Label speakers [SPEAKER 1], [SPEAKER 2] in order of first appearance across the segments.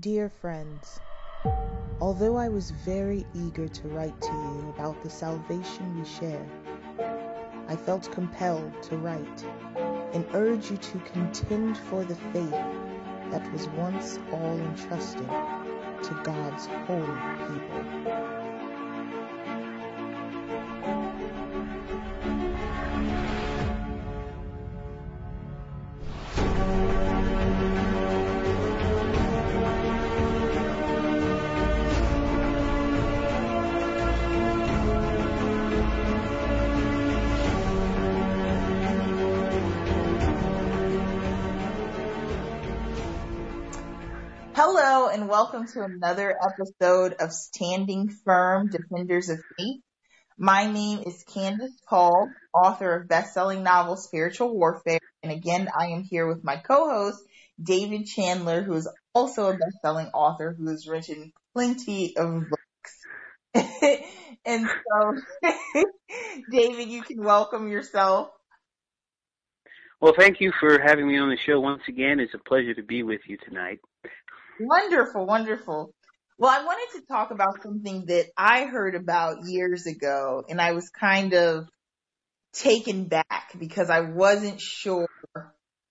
[SPEAKER 1] Dear friends, although I was very eager to write to you about the salvation we share, I felt compelled to write and urge you to contend for the faith that was once all entrusted to God's holy people.
[SPEAKER 2] Welcome to another episode of Standing Firm Defenders of Faith. My name is Candace Paul, author of best-selling novel Spiritual Warfare, and again I am here with my co-host David Chandler, who is also a best-selling author who has written plenty of books. and so, David, you can welcome yourself.
[SPEAKER 3] Well, thank you for having me on the show once again. It's a pleasure to be with you tonight.
[SPEAKER 2] Wonderful, wonderful. Well, I wanted to talk about something that I heard about years ago and I was kind of taken back because I wasn't sure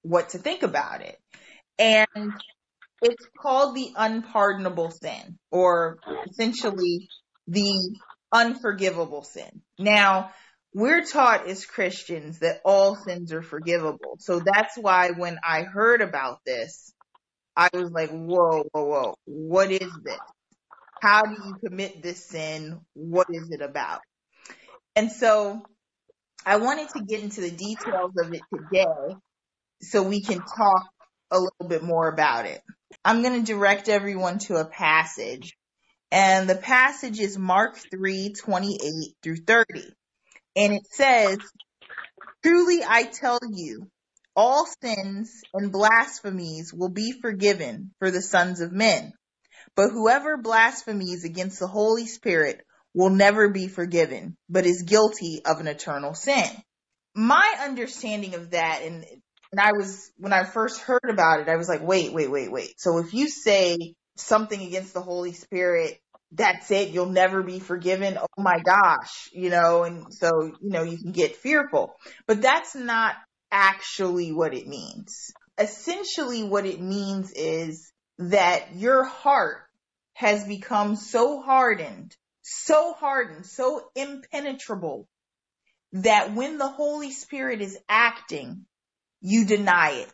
[SPEAKER 2] what to think about it. And it's called the unpardonable sin or essentially the unforgivable sin. Now, we're taught as Christians that all sins are forgivable. So that's why when I heard about this, I was like, whoa, whoa, whoa, what is this? How do you commit this sin? What is it about? And so I wanted to get into the details of it today so we can talk a little bit more about it. I'm going to direct everyone to a passage and the passage is Mark 3, 28 through 30. And it says, truly I tell you, all sins and blasphemies will be forgiven for the sons of men. But whoever blasphemies against the Holy Spirit will never be forgiven, but is guilty of an eternal sin. My understanding of that, and, and I was, when I first heard about it, I was like, wait, wait, wait, wait. So if you say something against the Holy Spirit, that's it, you'll never be forgiven. Oh my gosh, you know, and so, you know, you can get fearful. But that's not actually what it means. Essentially what it means is that your heart has become so hardened, so hardened, so impenetrable that when the Holy Spirit is acting, you deny it.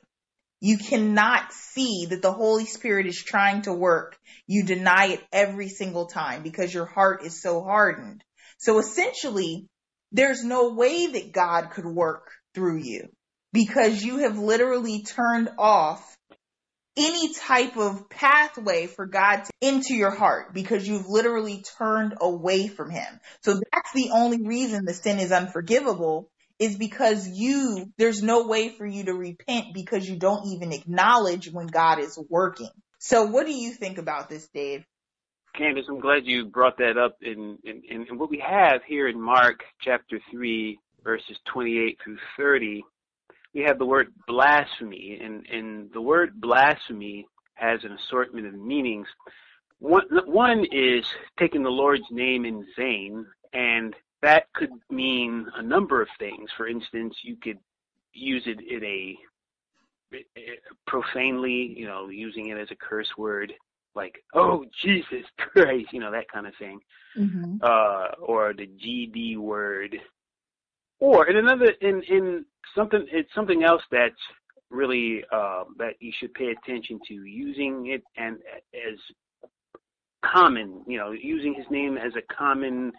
[SPEAKER 2] You cannot see that the Holy Spirit is trying to work. You deny it every single time because your heart is so hardened. So essentially, there's no way that God could work through you because you have literally turned off any type of pathway for God to, into your heart because you've literally turned away from him. So that's the only reason the sin is unforgivable is because you, there's no way for you to repent because you don't even acknowledge when God is working. So what do you think about this, Dave?
[SPEAKER 3] Candace, I'm glad you brought that up. In, in, in what we have here in Mark chapter 3, verses 28 through 30, we have the word blasphemy, and, and the word blasphemy has an assortment of meanings. One, one is taking the Lord's name in vain, and that could mean a number of things. For instance, you could use it in a profanely, you know, using it as a curse word, like "Oh Jesus Christ," you know, that kind of thing, mm-hmm. uh, or the GD word, or in another in in something it's something else that's really uh, that you should pay attention to using it and as common you know using his name as a common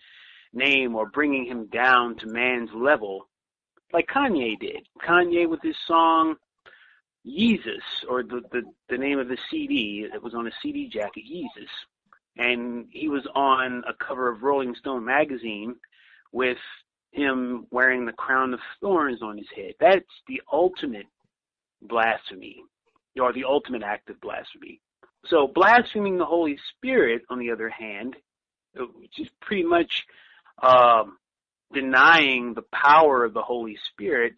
[SPEAKER 3] name or bringing him down to man's level like Kanye did. Kanye with his song Yeezus or the, the the name of the CD that was on a CD jacket Yeezus and he was on a cover of Rolling Stone magazine with him wearing the crown of thorns on his head. That's the ultimate blasphemy, or the ultimate act of blasphemy. So blaspheming the Holy Spirit, on the other hand, which is pretty much um, denying the power of the Holy Spirit,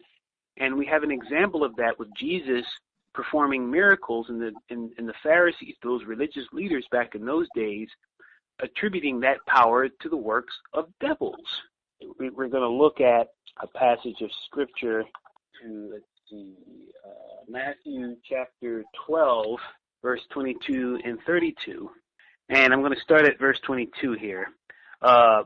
[SPEAKER 3] and we have an example of that with Jesus performing miracles in the in, in the Pharisees, those religious leaders back in those days, attributing that power to the works of devils. We're going to look at a passage of scripture to let's see, uh, Matthew chapter 12, verse 22 and 32, and I'm going to start at verse 22 here. Uh,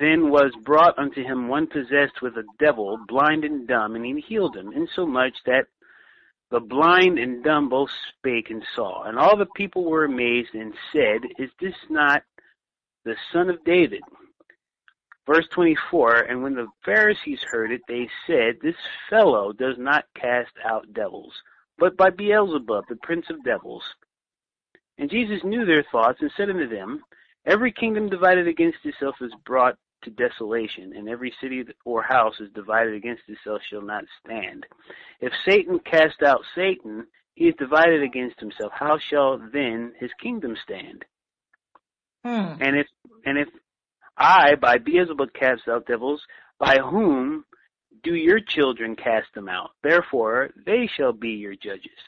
[SPEAKER 3] then was brought unto him one possessed with a devil, blind and dumb, and he healed him, insomuch that the blind and dumb both spake and saw. And all the people were amazed and said, Is this not the son of David? Verse 24 And when the Pharisees heard it, they said, This fellow does not cast out devils, but by Beelzebub, the prince of devils. And Jesus knew their thoughts and said unto them, Every kingdom divided against itself is brought to desolation, and every city or house is divided against itself shall not stand. If Satan cast out Satan, he is divided against himself. How shall then his kingdom stand? Hmm. And if and if I by Beelzebub cast out devils, by whom do your children cast them out? Therefore they shall be your judges.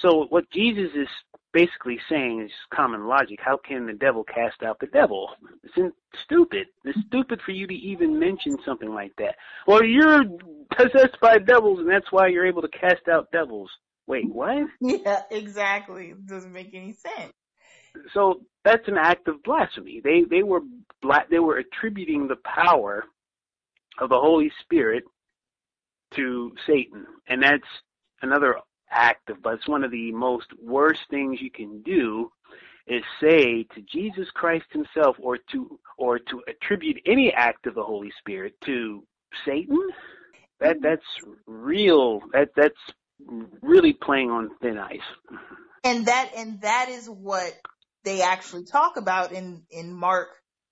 [SPEAKER 3] So what Jesus is basically saying is common logic. How can the devil cast out the devil? It's stupid. It's stupid for you to even mention something like that. Well, you're possessed by devils, and that's why you're able to cast out devils. Wait, what?
[SPEAKER 2] Yeah, exactly. It doesn't make any sense.
[SPEAKER 3] So that's an act of blasphemy. They they were bla- they were attributing the power of the Holy Spirit to Satan, and that's another active, but it's one of the most worst things you can do is say to Jesus Christ himself or to or to attribute any act of the Holy Spirit to Satan. That mm-hmm. that's real that that's really playing on thin ice.
[SPEAKER 2] And that and that is what they actually talk about in in Mark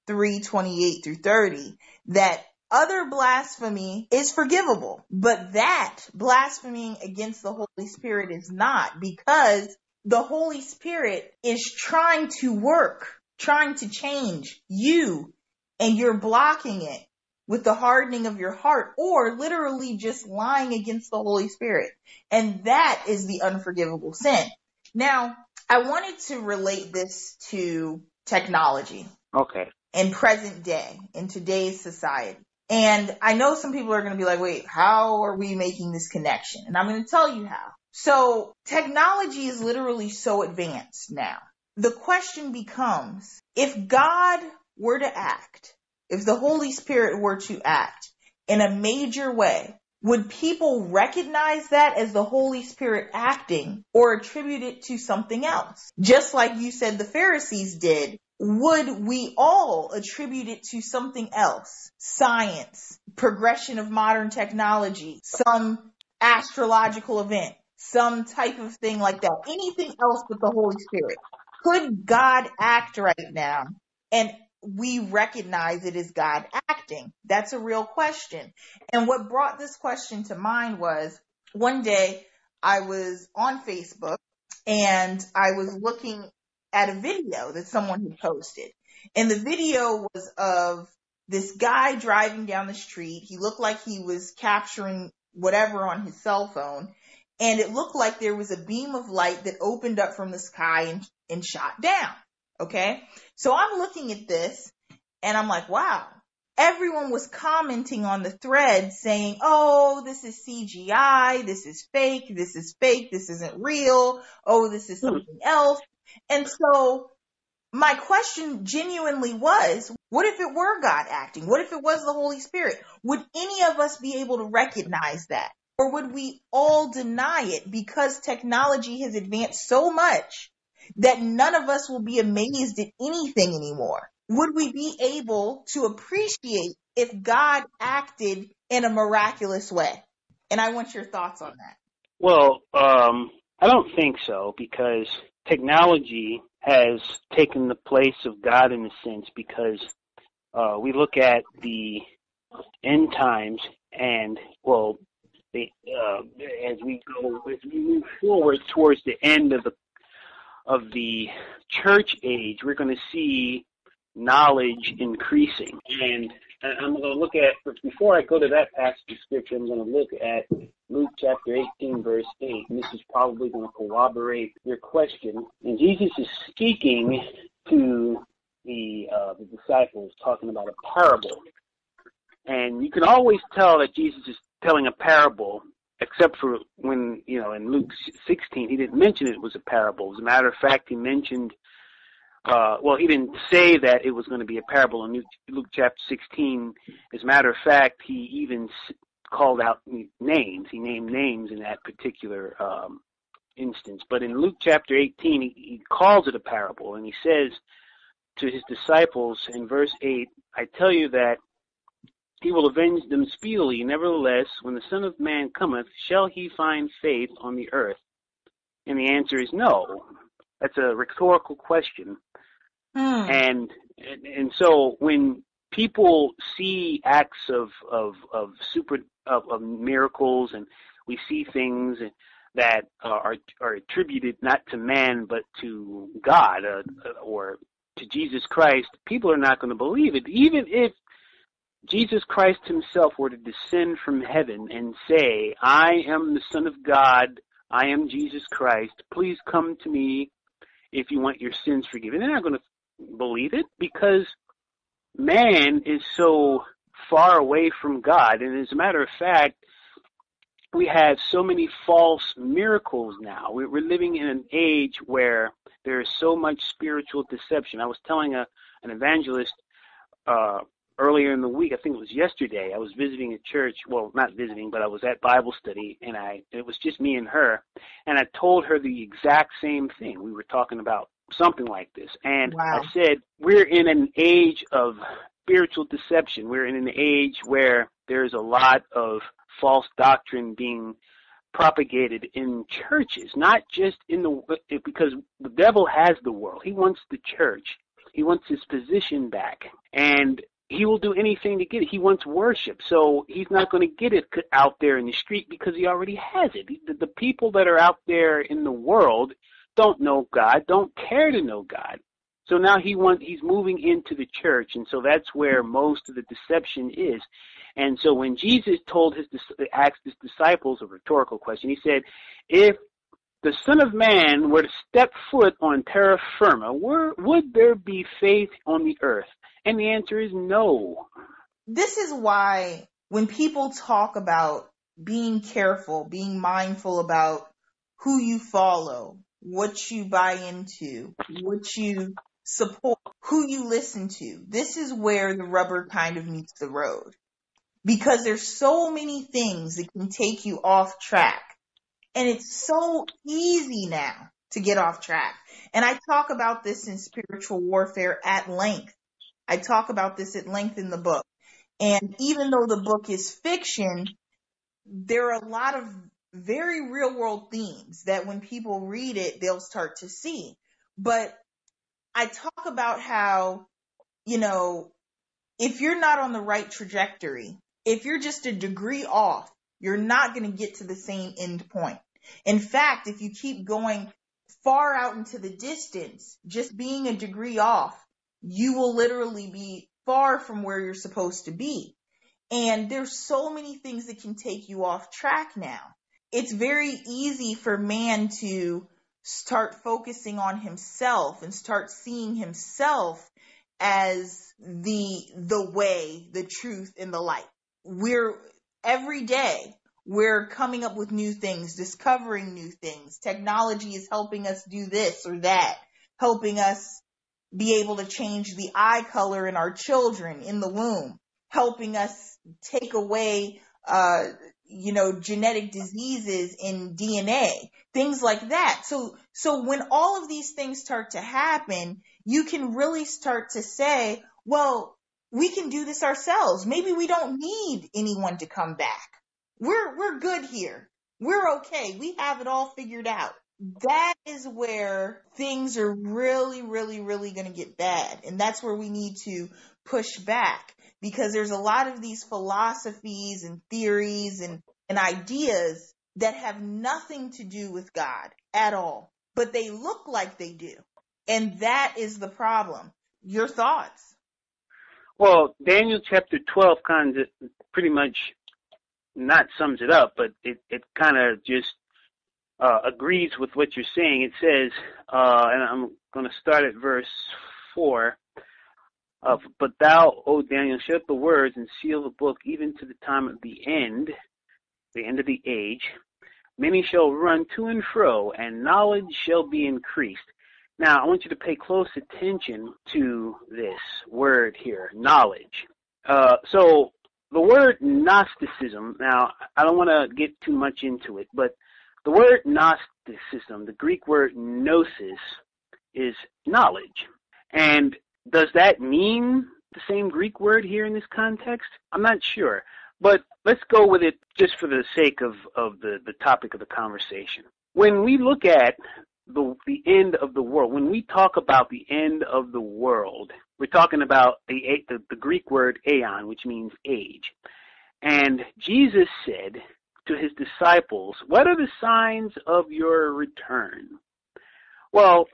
[SPEAKER 2] 3:28 through 30 that other blasphemy is forgivable, but that blaspheming against the Holy Spirit is not because the Holy Spirit is trying to work, trying to change you, and you're blocking it with the hardening of your heart or literally just lying against the Holy Spirit. And that is the unforgivable sin. Now, I wanted to relate this to technology.
[SPEAKER 3] Okay.
[SPEAKER 2] In present day, in today's society. And I know some people are going to be like, wait, how are we making this connection? And I'm going to tell you how. So technology is literally so advanced now. The question becomes, if God were to act, if the Holy Spirit were to act in a major way, would people recognize that as the Holy Spirit acting or attribute it to something else? Just like you said the Pharisees did would we all attribute it to something else? Science, progression of modern technology, some astrological event, some type of thing like that. Anything else but the Holy Spirit. Could God act right now and we recognize it as God acting? That's a real question. And what brought this question to mind was one day I was on Facebook and I was looking at a video that someone had posted. And the video was of this guy driving down the street. He looked like he was capturing whatever on his cell phone. And it looked like there was a beam of light that opened up from the sky and, and shot down. Okay. So I'm looking at this and I'm like, wow. Everyone was commenting on the thread saying, oh, this is CGI. This is fake. This is fake. This isn't real. Oh, this is hmm. something else. And so my question genuinely was, what if it were God acting? What if it was the Holy Spirit? Would any of us be able to recognize that? Or would we all deny it because technology has advanced so much that none of us will be amazed at anything anymore? Would we be able to appreciate if God acted in a miraculous way? And I want your thoughts on that.
[SPEAKER 3] Well, um, I don't think so because technology has taken the place of God in a sense because uh, we look at the end times and well, uh, as we go as we move forward towards the end of the of the church age, we're going to see knowledge increasing, and I'm going to look at, before I go to that passage of scripture, I'm going to look at Luke chapter 18, verse 8. And this is probably going to corroborate your question. And Jesus is speaking to the, uh, the disciples, talking about a parable. And you can always tell that Jesus is telling a parable, except for when, you know, in Luke 16, he didn't mention it was a parable. As a matter of fact, he mentioned uh, well, he didn't say that it was going to be a parable in Luke chapter 16. As a matter of fact, he even called out names. He named names in that particular um, instance. But in Luke chapter 18, he, he calls it a parable, and he says to his disciples in verse 8, I tell you that he will avenge them speedily. Nevertheless, when the Son of Man cometh, shall he find faith on the earth? And the answer is no. That's a rhetorical question. Hmm. And, and and so when people see acts of of of super of, of miracles and we see things that are are attributed not to man but to God uh, or to Jesus Christ, people are not going to believe it, even if Jesus Christ himself were to descend from heaven and say, I am the Son of God, I am Jesus Christ, please come to me if you want your sins forgiven. They're not going to believe it because man is so far away from God. And as a matter of fact, we have so many false miracles now. We're living in an age where there is so much spiritual deception. I was telling a, an evangelist uh, earlier in the week, I think it was yesterday, I was visiting a church, well, not visiting, but I was at Bible study and I it was just me and her and I told her the exact same thing. We were talking about something like this. And wow. I said, we're in an age of spiritual deception. We're in an age where there's a lot of false doctrine being propagated in churches, not just in the because the devil has the world. He wants the church. He wants his position back. And he will do anything to get it. He wants worship, so he's not going to get it out there in the street because he already has it. The, the people that are out there in the world don't know God, don't care to know God. So now he wants he's moving into the church, and so that's where most of the deception is. And so when Jesus told his asked his disciples a rhetorical question, he said, "If the Son of Man were to step foot on terra firma, were, would there be faith on the earth?" And the answer is no.
[SPEAKER 2] This is why when people talk about being careful, being mindful about who you follow, what you buy into, what you support, who you listen to, this is where the rubber kind of meets the road. Because there's so many things that can take you off track. And it's so easy now to get off track. And I talk about this in spiritual warfare at length I talk about this at length in the book. And even though the book is fiction, there are a lot of very real world themes that when people read it, they'll start to see. But I talk about how, you know, if you're not on the right trajectory, if you're just a degree off, you're not going to get to the same end point. In fact, if you keep going far out into the distance, just being a degree off you will literally be far from where you're supposed to be. And there's so many things that can take you off track now. It's very easy for man to start focusing on himself and start seeing himself as the the way, the truth and the light. We're every day we're coming up with new things, discovering new things. Technology is helping us do this or that, helping us be able to change the eye color in our children in the womb, helping us take away, uh, you know, genetic diseases in DNA, things like that. So, so when all of these things start to happen, you can really start to say, well, we can do this ourselves. Maybe we don't need anyone to come back. We're, we're good here. We're okay. We have it all figured out that is where things are really, really, really going to get bad. And that's where we need to push back because there's a lot of these philosophies and theories and, and ideas that have nothing to do with God at all, but they look like they do. And that is the problem. Your thoughts?
[SPEAKER 3] Well, Daniel chapter 12 kind of pretty much not sums it up, but it, it kind of just uh, agrees with what you're saying. It says, uh, and I'm going to start at verse 4. Uh, but thou, O Daniel, shut the words and seal the book even to the time of the end, the end of the age. Many shall run to and fro, and knowledge shall be increased. Now, I want you to pay close attention to this word here, knowledge. Uh, so, the word Gnosticism, now, I don't want to get too much into it, but the word Gnosticism, the Greek word gnosis, is knowledge. And does that mean the same Greek word here in this context? I'm not sure. But let's go with it just for the sake of, of the, the topic of the conversation. When we look at the, the end of the world, when we talk about the end of the world, we're talking about the, the, the Greek word aeon, which means age. And Jesus said to his disciples, What are the signs of your return? Well,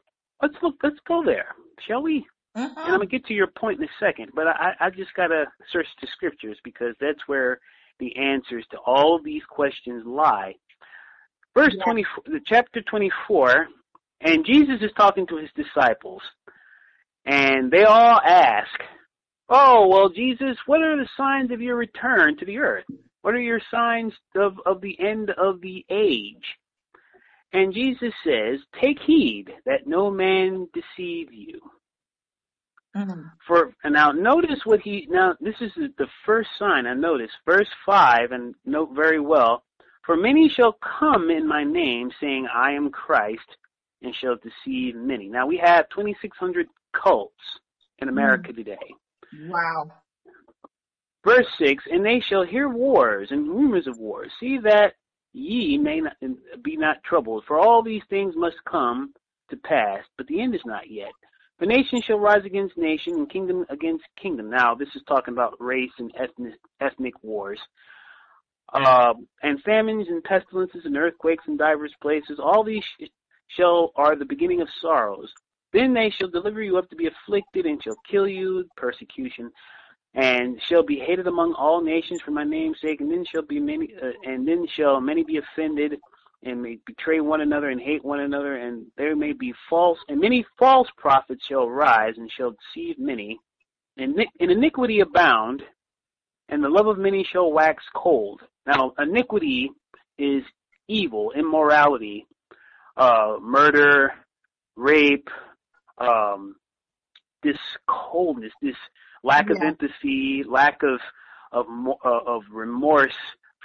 [SPEAKER 3] let's look, let's go there, shall we? Mm-hmm. And I'm gonna get to your point in a second, but I, I just gotta search the scriptures because that's where the answers to all of these questions lie. Verse yeah. 24, chapter 24, and Jesus is talking to his disciples, and they all ask, "Oh, well, Jesus, what are the signs of your return to the earth? What are your signs of of the end of the age?" And Jesus says, "Take heed that no man deceive you." Mm-hmm. For now, notice what he now. This is the first sign. I notice verse five, and note very well. For many shall come in my name, saying, "I am Christ," and shall deceive many. Now we have 2,600 cults in America mm. today.
[SPEAKER 2] Wow.
[SPEAKER 3] Verse 6 And they shall hear wars and rumors of wars. See that ye may not be not troubled, for all these things must come to pass, but the end is not yet. The nation shall rise against nation and kingdom against kingdom. Now, this is talking about race and ethnic, ethnic wars. Uh, and famines and pestilences and earthquakes in divers places. All these shall are the beginning of sorrows. Then they shall deliver you up to be afflicted and shall kill you, persecution, and shall be hated among all nations for my name's sake. And then shall be many, uh, and then shall many be offended and may betray one another and hate one another, and there may be false and many false prophets shall rise and shall deceive many, and in iniquity abound, and the love of many shall wax cold. Now, iniquity is evil, immorality, uh, murder, rape, um, this coldness, this lack yeah. of empathy, lack of of uh, of remorse,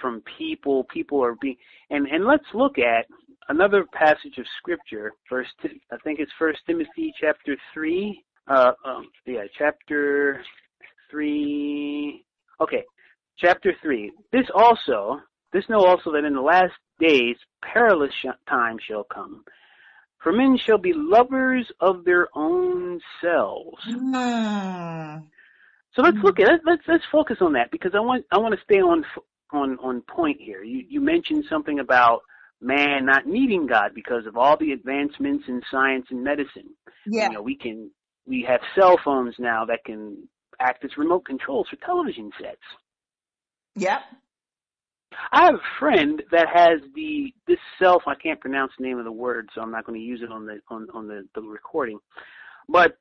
[SPEAKER 3] from people. People are being and and let's look at another passage of scripture. First, I think it's First Timothy chapter three. Uh, um, yeah, chapter three. Okay, chapter three. This also, this know also that in the last days perilous time shall come. For men shall be lovers of their own selves. Mm. So let's look at it. Let's let's focus on that because I want I want to stay on on on point here. You you mentioned something about man not needing God because of all the advancements in science and medicine.
[SPEAKER 2] Yeah.
[SPEAKER 3] You know, we can we have cell phones now that can act as remote controls for television sets.
[SPEAKER 2] Yep.
[SPEAKER 3] I have a friend that has the this self I can't pronounce the name of the word, so I'm not going to use it on the on on the, the recording. But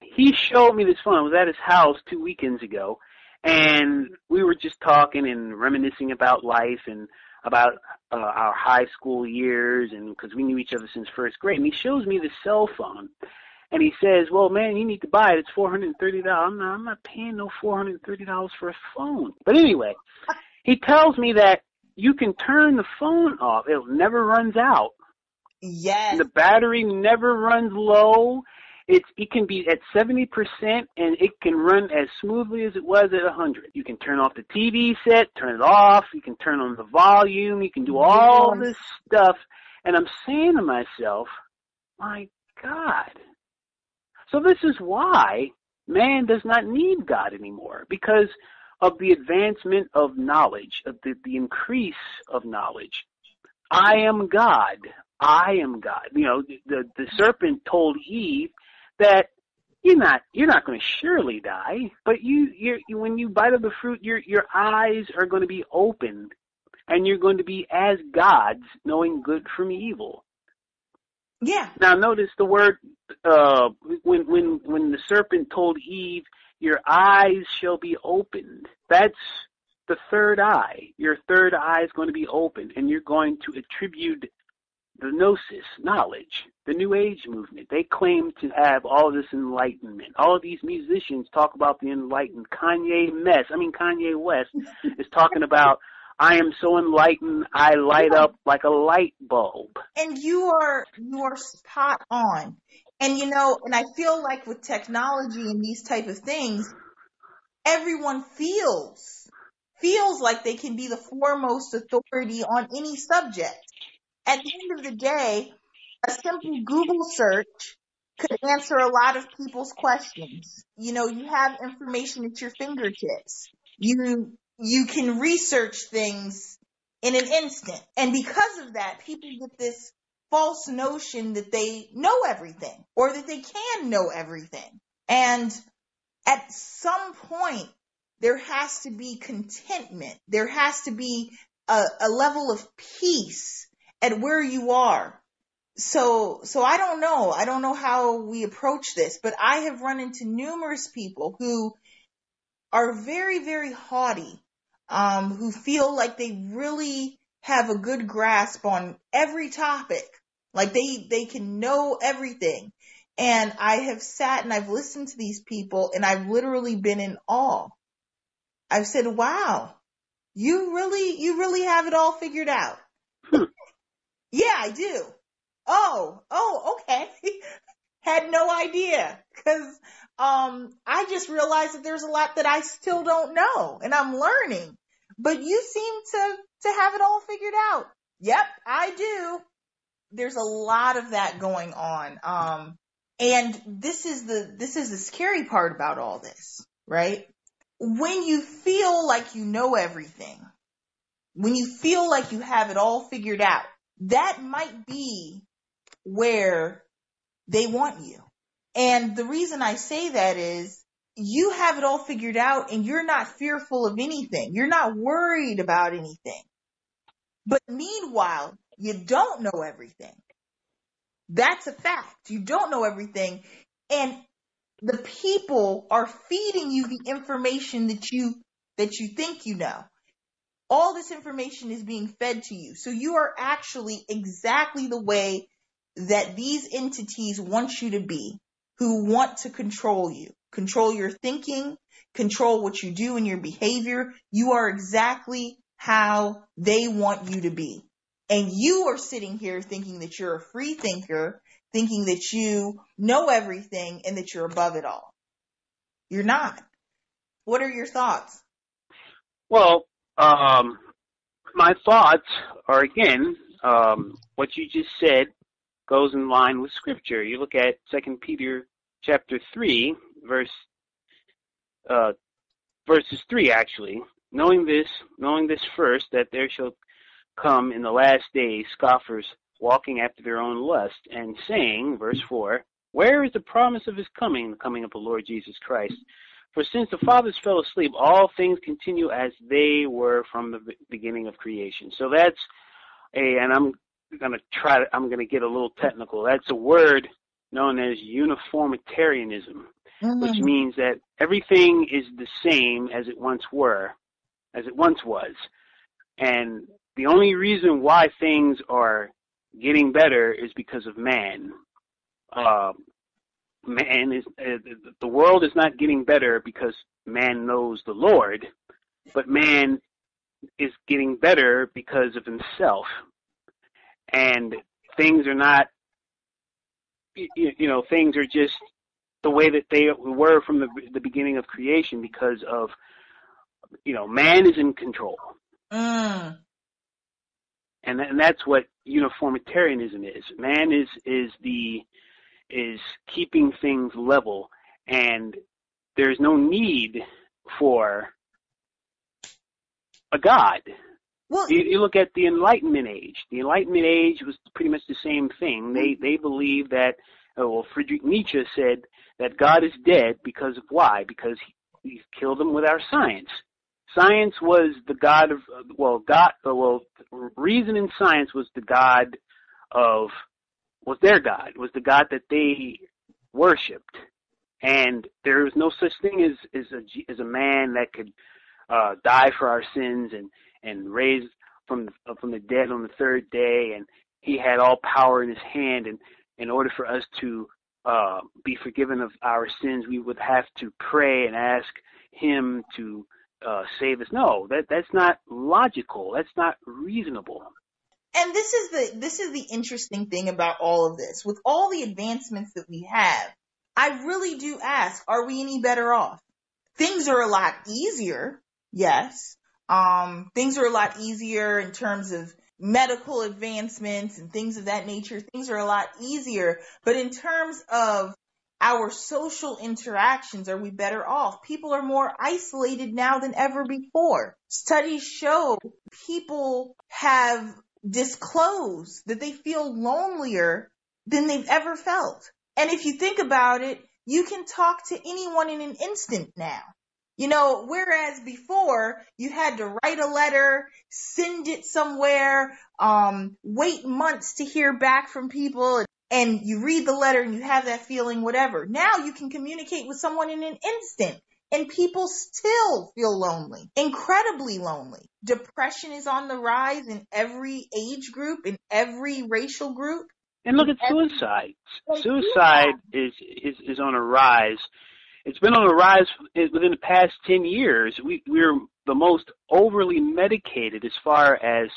[SPEAKER 3] he showed me this phone. I was at his house two weekends ago, and we were just talking and reminiscing about life and about uh, our high school years and because we knew each other since first grade and he shows me the cell phone and he says well man you need to buy it it's four hundred and thirty dollars I'm not, I'm not paying no four hundred and thirty dollars for a phone but anyway he tells me that you can turn the phone off. It never runs out.
[SPEAKER 2] Yes.
[SPEAKER 3] The battery never runs low. It's it can be at 70% and it can run as smoothly as it was at 100. You can turn off the TV set, turn it off, you can turn on the volume, you can do all this stuff. And I'm saying to myself, my God. So this is why man does not need God anymore because of the advancement of knowledge, of the, the increase of knowledge. I am God. I am God. You know, the, the serpent told Eve, that you're not you're not going to surely die, but you you're you, when you bite of the fruit, your your eyes are going to be opened, and you're going to be as gods, knowing good from evil.
[SPEAKER 2] Yeah.
[SPEAKER 3] Now notice the word uh, when when when the serpent told Eve, "Your eyes shall be opened." That's the third eye. Your third eye is going to be opened, and you're going to attribute the gnosis, knowledge, the New Age movement. They claim to have all this enlightenment. All of these musicians talk about the enlightened. Kanye Mess, I mean Kanye West, is talking about I am so enlightened, I light up like a light bulb.
[SPEAKER 2] And you are you are spot on. And you know, and I feel like with technology and these type of things, everyone feels feels like they can be the foremost authority on any subject. At the end of the day, a simple Google search could answer a lot of people's questions. You know, you have information at your fingertips. You you can research things in an instant. And because of that, people get this false notion that they know everything or that they can know everything. And at some point, there has to be contentment. There has to be a, a level of peace at where you are. So, so I don't know. I don't know how we approach this, but I have run into numerous people who are very, very haughty um, who feel like they really have a good grasp on every topic. Like they, they can know everything. And I have sat and I've listened to these people and I've literally been in awe. I've said, wow, you really, you really have it all figured out. Hmm. yeah, I do. Oh, oh, okay. Had no idea. Cause, um, I just realized that there's a lot that I still don't know and I'm learning but you seem to, to have it all figured out. Yep, I do. There's a lot of that going on. Um, and this is the, this is the scary part about all this, right? When you feel like you know everything, when you feel like you have it all figured out, that might be where they want you. And the reason I say that is you have it all figured out and you're not fearful of anything. You're not worried about anything. But meanwhile, you don't know everything. That's a fact. You don't know everything. And the people are feeding you the information that you, that you think you know. All this information is being fed to you. So you are actually exactly the way that these entities want you to be, who want to control you control your thinking, control what you do and your behavior. You are exactly how they want you to be. And you are sitting here thinking that you're a free thinker, thinking that you know everything and that you're above it all. You're not. What are your thoughts?
[SPEAKER 3] Well, um, my thoughts are again, um, what you just said goes in line with scripture. You look at Second Peter chapter three, verse uh, verses three actually. Knowing this, knowing this first, that there shall come in the last days scoffers walking after their own lust, and saying, verse four, Where is the promise of his coming, the coming of the Lord Jesus Christ? For since the fathers fell asleep, all things continue as they were from the beginning of creation. So that's a, and I'm gonna try to, I'm gonna get a little technical. That's a word known as uniformitarianism mm-hmm. which means that everything is the same as it once were, as it once was. And the only reason why things are getting better is because of man. Uh, man is uh, the world is not getting better because man knows the Lord, but man is getting better because of himself. And things are not, you, you know, things are just the way that they were from the, the beginning of creation because of, you know, man is in control.
[SPEAKER 2] Mm.
[SPEAKER 3] And, and that's what uniformitarianism is. Man is, is the, is keeping things level and there's no need for a God.
[SPEAKER 2] Well,
[SPEAKER 3] you, you, look at the Enlightenment age. The Enlightenment age was pretty much the same thing. They they believe that uh, well, Friedrich Nietzsche said that God is dead because of why? Because he, he killed him with our science. Science was the God of, well, God, uh, well, reason and science was the God of, was their God, was the God that they worshipped. And there was no such thing as, as a, as a man that could, uh, die for our sins and, and raise from, uh, from the dead on the third day. And he had all power in his hand. And in order for us to, uh, be forgiven of our sins, we would have to pray and ask him to, uh, save us. No, that that's not logical. That's not reasonable.
[SPEAKER 2] And this is the this is the interesting thing about all of this. With all the advancements that we have, I really do ask, are we any better off? Things are a lot easier, yes. Um, things are a lot easier in terms of medical advancements and things of that nature. Things are a lot easier, but in terms of our social interactions, are we better off? People are more isolated now than ever before. Studies show people have disclosed that they feel lonelier than they've ever felt. And if you think about it, you can talk to anyone in an instant now. You know, whereas before you had to write a letter, send it somewhere, um, wait months to hear back from people and you read the letter and you have that feeling, whatever. Now you can communicate with someone in an instant and people still feel lonely, incredibly lonely. Depression is on the rise in every age group, in every racial group.
[SPEAKER 3] And look at suicide. Suicide is, is, is on a rise it's been on a rise within the past 10 years. We, we're the most overly medicated as far as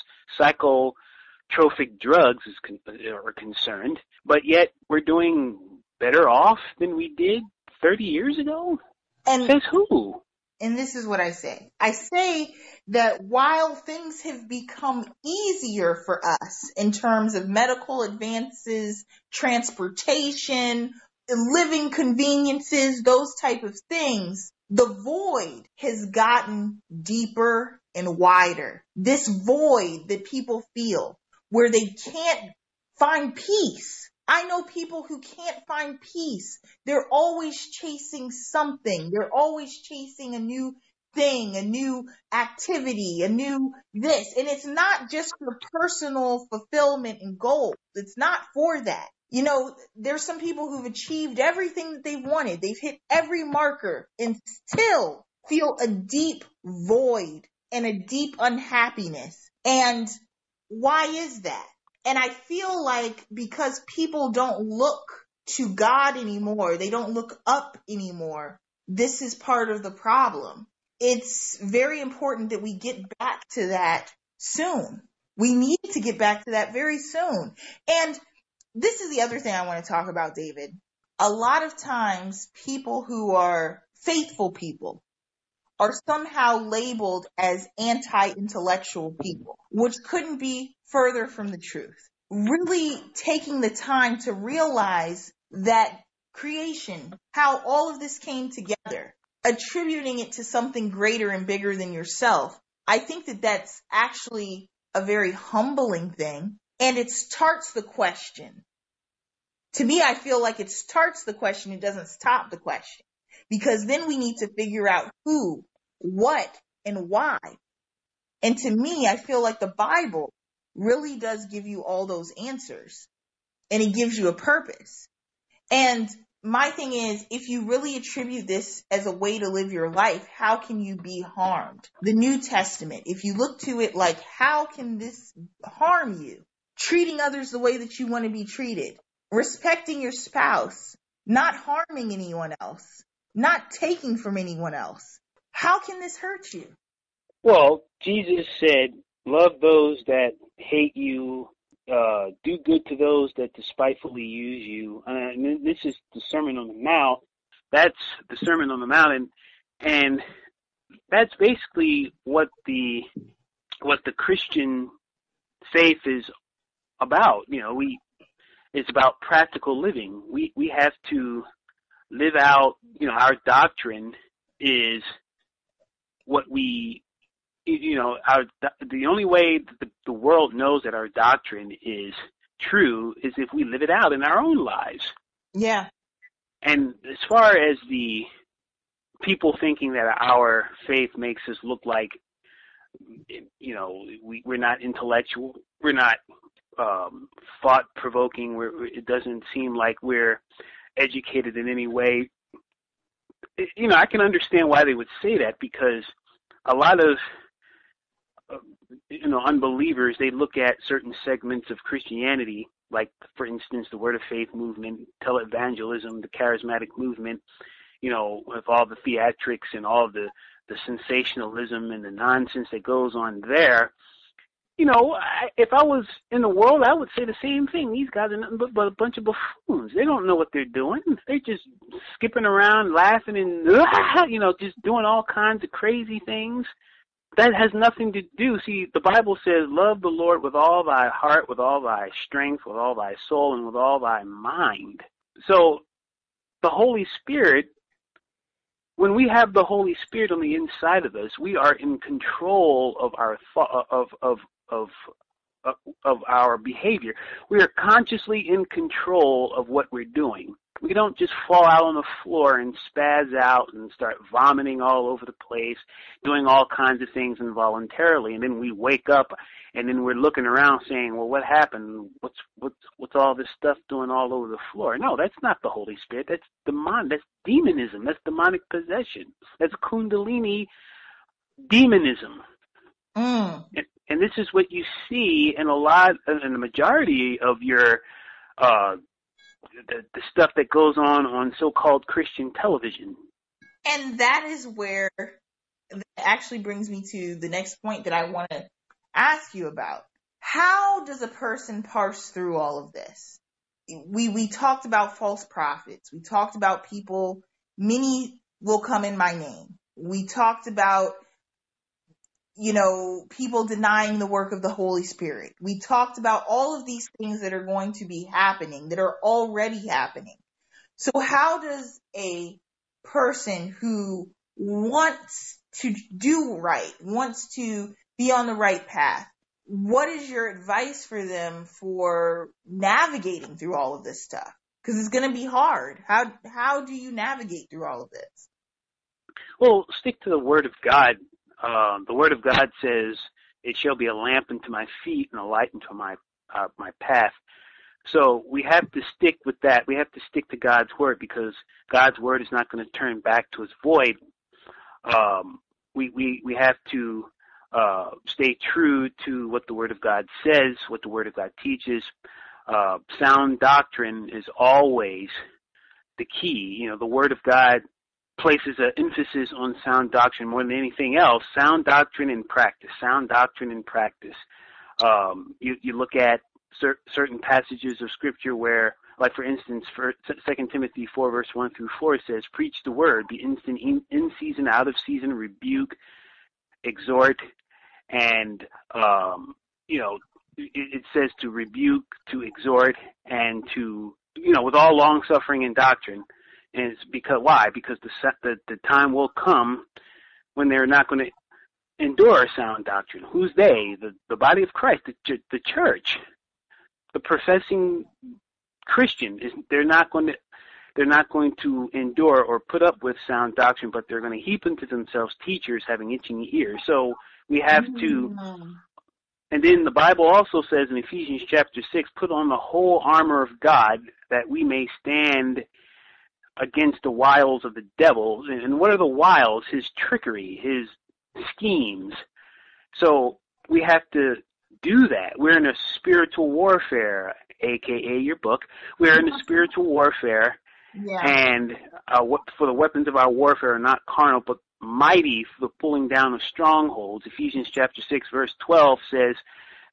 [SPEAKER 3] psychotropic drugs is con- are concerned, but yet we're doing better off than we did 30 years ago? And says who?
[SPEAKER 2] And this is what I say. I say that while things have become easier for us in terms of medical advances, transportation, living conveniences, those type of things, the void has gotten deeper and wider. This void that people feel where they can't find peace. I know people who can't find peace. They're always chasing something. They're always chasing a new thing, a new activity, a new this. And it's not just for personal fulfillment and goals. It's not for that. You know, there's some people who've achieved everything that they've wanted. They've hit every marker and still feel a deep void and a deep unhappiness. And why is that? And I feel like because people don't look to God anymore, they don't look up anymore, this is part of the problem. It's very important that we get back to that soon. We need to get back to that very soon. And this is the other thing I want to talk about, David. A lot of times people who are faithful people are somehow labeled as anti-intellectual people, which couldn't be further from the truth. Really taking the time to realize that creation, how all of this came together, attributing it to something greater and bigger than yourself. I think that that's actually a very humbling thing and it starts the question. To me, I feel like it starts the question. It doesn't stop the question because then we need to figure out who, what, and why. And to me, I feel like the Bible really does give you all those answers and it gives you a purpose. And my thing is, if you really attribute this as a way to live your life, how can you be harmed? The New Testament, if you look to it like, how can this harm you? treating others the way that you want to be treated, respecting your spouse, not harming anyone else, not taking from anyone else. How can this hurt you?
[SPEAKER 3] Well, Jesus said, love those that hate you, uh, do good to those that despitefully use you. And this is the Sermon on the Mount. That's the Sermon on the Mount, and, and that's basically what the what the Christian faith is about. You know, we it's about practical living. We we have to live out. You know, our doctrine is what we. You know, our the only way the, the world knows that our doctrine is true is if we live it out in our own lives.
[SPEAKER 2] Yeah.
[SPEAKER 3] And as far as the people thinking that our faith makes us look like, you know, we, we're not intellectual, we're not um, thought provoking, We're it doesn't seem like we're educated in any way. You know, I can understand why they would say that because a lot of you know unbelievers they look at certain segments of Christianity like for instance the word of faith movement televangelism the charismatic movement you know with all the theatrics and all the the sensationalism and the nonsense that goes on there you know, I, if I was in the world, I would say the same thing. These guys are nothing but, but a bunch of buffoons. They don't know what they're doing. They're just skipping around, laughing, and you know, just doing all kinds of crazy things. That has nothing to do. See, the Bible says, "Love the Lord with all thy heart, with all thy strength, with all thy soul, and with all thy mind." So, the Holy Spirit when we have the Holy Spirit on the inside of us, we are in control of our thought of of of of our behavior. We are consciously in control of what we're doing. We don't just fall out on the floor and spaz out and start vomiting all over the place, doing all kinds of things involuntarily, and then we wake up and then we're looking around saying, "Well, what happened? What's what's what's all this stuff doing all over the floor?" No, that's not the Holy Spirit. That's demon. That's demonism. That's demonic possession. That's Kundalini demonism.
[SPEAKER 2] Mm.
[SPEAKER 3] And, and this is what you see in a lot, in the majority of your, uh, the, the stuff that goes on on so-called Christian television.
[SPEAKER 2] And that is where that actually brings me to the next point that I want to ask you about. How does a person parse through all of this? We we talked about false prophets. We talked about people. Many will come in my name. We talked about you know, people denying the work of the Holy Spirit. We talked about all of these things that are going to be happening, that are already happening. So how does a person who wants to do right, wants to be on the right path, what is your advice for them for navigating through all of this stuff? Because it's going to be hard. How how do you navigate through all of this?
[SPEAKER 3] Well, stick to the Word of God um, the Word of God says, "It shall be a lamp unto my feet and a light unto my uh, my path." So we have to stick with that. We have to stick to God's word because God's word is not going to turn back to its void. Um, we we we have to uh, stay true to what the Word of God says, what the Word of God teaches. Uh, sound doctrine is always the key. You know, the Word of God places an emphasis on sound doctrine more than anything else. Sound doctrine in practice. Sound doctrine in practice. Um, you, you look at cer- certain passages of scripture where, like for instance, for Second Timothy four verse one through four says, "Preach the word, be instant in, in season, out of season, rebuke, exhort, and um, you know." It, it says to rebuke, to exhort, and to you know, with all long suffering and doctrine. And it's because why? Because the the the time will come when they're not going to endure sound doctrine. Who's they? The the body of Christ, the the church, the professing Christian is they're not going to they're not going to endure or put up with sound doctrine, but they're going to heap into themselves teachers having itching ears. So we have to. Mm-hmm. And then the Bible also says in Ephesians chapter 6, put on the whole armor of God that we may stand against the wiles of the devil. And what are the wiles? His trickery, his schemes. So we have to do that. We're in a spiritual warfare, aka your book. We're in a spiritual warfare,
[SPEAKER 2] yeah.
[SPEAKER 3] and uh, for the weapons of our warfare are not carnal, but mighty for the pulling down of strongholds. Ephesians chapter six, verse twelve says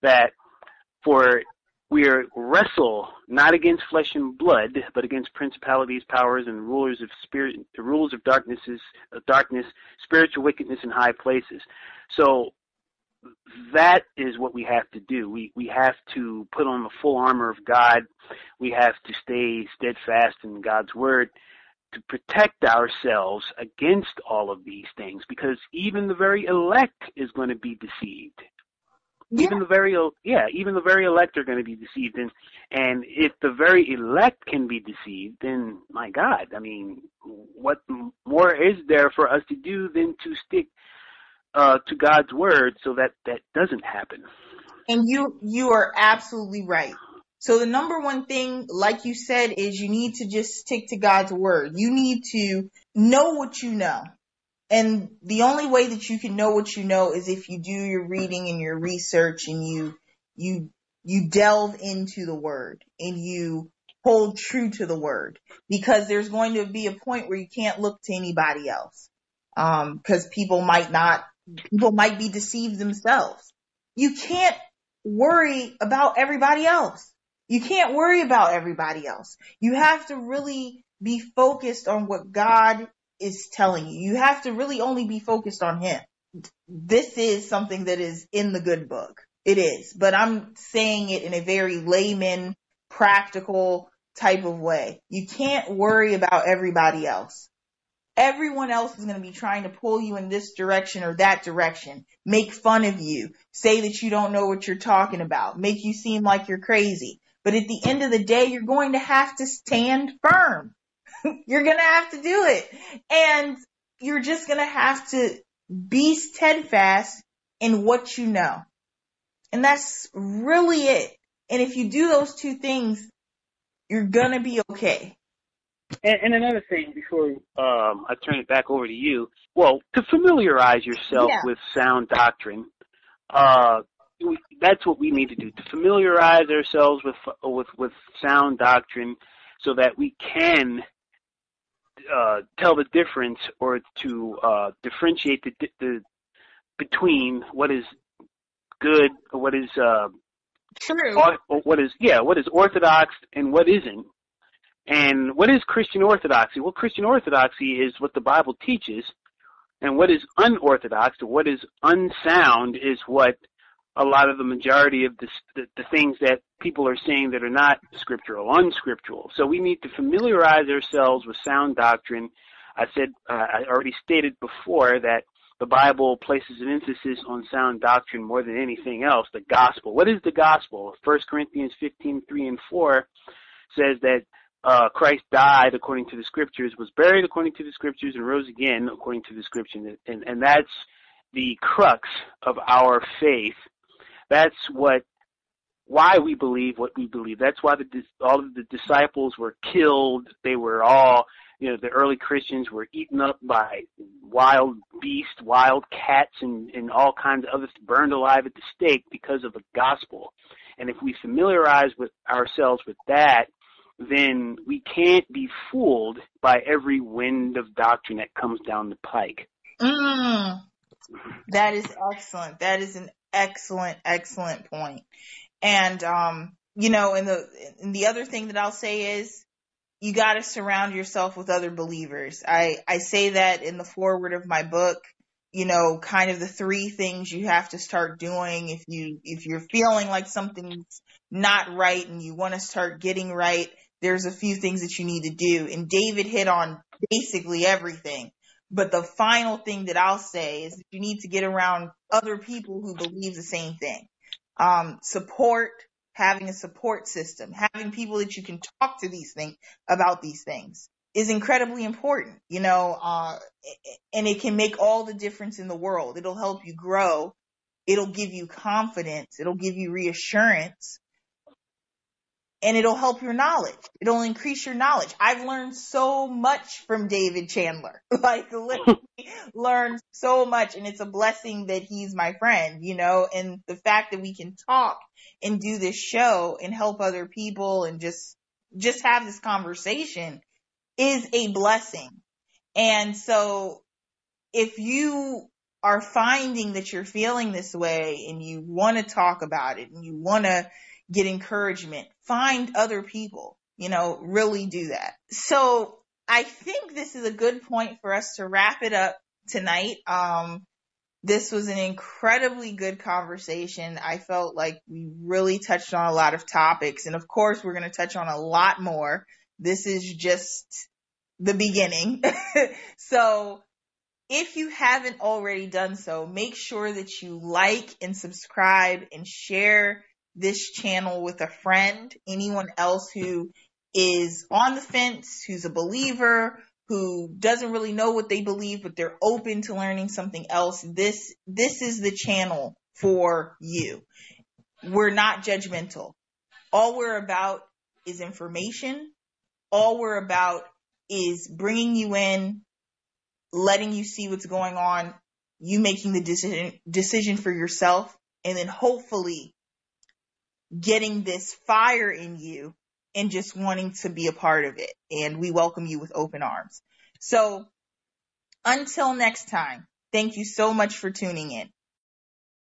[SPEAKER 3] that for we wrestle not against flesh and blood, but against principalities, powers, and rulers of spirit, the rulers of darknesses, of darkness, spiritual wickedness in high places. So that is what we have to do. We we have to put on the full armor of God. We have to stay steadfast in God's word to protect ourselves against all of these things because even the very elect is going to be deceived. Yeah. Even the very yeah, even the very elect are going to be deceived, and and if the very elect can be deceived, then my God, I mean, what more is there for us to do than to stick uh, to God's word so that that doesn't happen?
[SPEAKER 2] And you you are absolutely right. So the number one thing, like you said, is you need to just stick to God's word. You need to know what you know. And the only way that you can know what you know is if you do your reading and your research and you, you, you delve into the word and you hold true to the word because there's going to be a point where you can't look to anybody else. Um, cause people might not, people might be deceived themselves. You can't worry about everybody else. You can't worry about everybody else. You have to really be focused on what God is telling you. You have to really only be focused on him. This is something that is in the good book. It is, but I'm saying it in a very layman, practical type of way. You can't worry about everybody else. Everyone else is going to be trying to pull you in this direction or that direction, make fun of you, say that you don't know what you're talking about, make you seem like you're crazy. But at the end of the day, you're going to have to stand firm. you're going to have to do it. And you're just going to have to be steadfast in what you know. And that's really it. And if you do those two things, you're going to be okay.
[SPEAKER 3] And, and, another thing before um, I turn it back over to you, well, to familiarize yourself yeah. with sound doctrine, uh, that's what we need to do to familiarize ourselves with with with sound doctrine, so that we can uh, tell the difference or to uh, differentiate the, the between what is good or what is uh,
[SPEAKER 2] true
[SPEAKER 3] or what is yeah what is orthodox and what isn't and what is Christian orthodoxy? Well, Christian orthodoxy is what the Bible teaches, and what is unorthodox or what is unsound is what a lot of the majority of the, the, things that people are saying that are not scriptural, unscriptural. So we need to familiarize ourselves with sound doctrine. I said, uh, I already stated before that the Bible places an emphasis on sound doctrine more than anything else. The gospel. What is the gospel? 1 Corinthians 15, 3 and 4 says that uh, Christ died according to the scriptures, was buried according to the scriptures, and rose again according to the scriptures. And, and that's the crux of our faith that's what why we believe what we believe. That's why the, all of the disciples were killed. They were all, you know, the early Christians were eaten up by wild beasts, wild cats, and, and all kinds of others, burned alive at the stake because of the gospel. And if we familiarize with ourselves with that, then we can't be fooled by every wind of doctrine that comes down the pike.
[SPEAKER 2] Mm, that is excellent. That is an excellent, excellent point. And, um, you know, and the, and the other thing that I'll say is you got to surround yourself with other believers. I, I say that in the foreword of my book, you know, kind of the three things you have to start doing if you, if you're feeling like something's not right and you want to start getting right, there's a few things that you need to do. And David hit on basically everything. But the final thing that I'll say is you need to get around other people who believe the same thing. Um, support, having a support system, having people that you can talk to these things about these things is incredibly important, you know, uh, and it can make all the difference in the world. It'll help you grow. It'll give you confidence. It'll give you reassurance and it'll help your knowledge. It'll increase your knowledge. I've learned so much from David Chandler. Like literally learned so much and it's a blessing that he's my friend, you know, and the fact that we can talk and do this show and help other people and just just have this conversation is a blessing. And so if you are finding that you're feeling this way and you want to talk about it and you want to get encouragement, find other people, you know, really do that. So I think this is a good point for us to wrap it up tonight. Um, this was an incredibly good conversation. I felt like we really touched on a lot of topics. And of course, we're going to touch on a lot more. This is just the beginning. so if you haven't already done so, make sure that you like and subscribe and share this channel with a friend, anyone else who is on the fence, who's a believer, who doesn't really know what they believe, but they're open to learning something else. This, this is the channel for you. We're not judgmental. All we're about is information. All we're about is bringing you in, letting you see what's going on, you making the decision decision for yourself, and then hopefully getting this fire in you and just wanting to be a part of it. And we welcome you with open arms. So until next time, thank you so much for tuning in.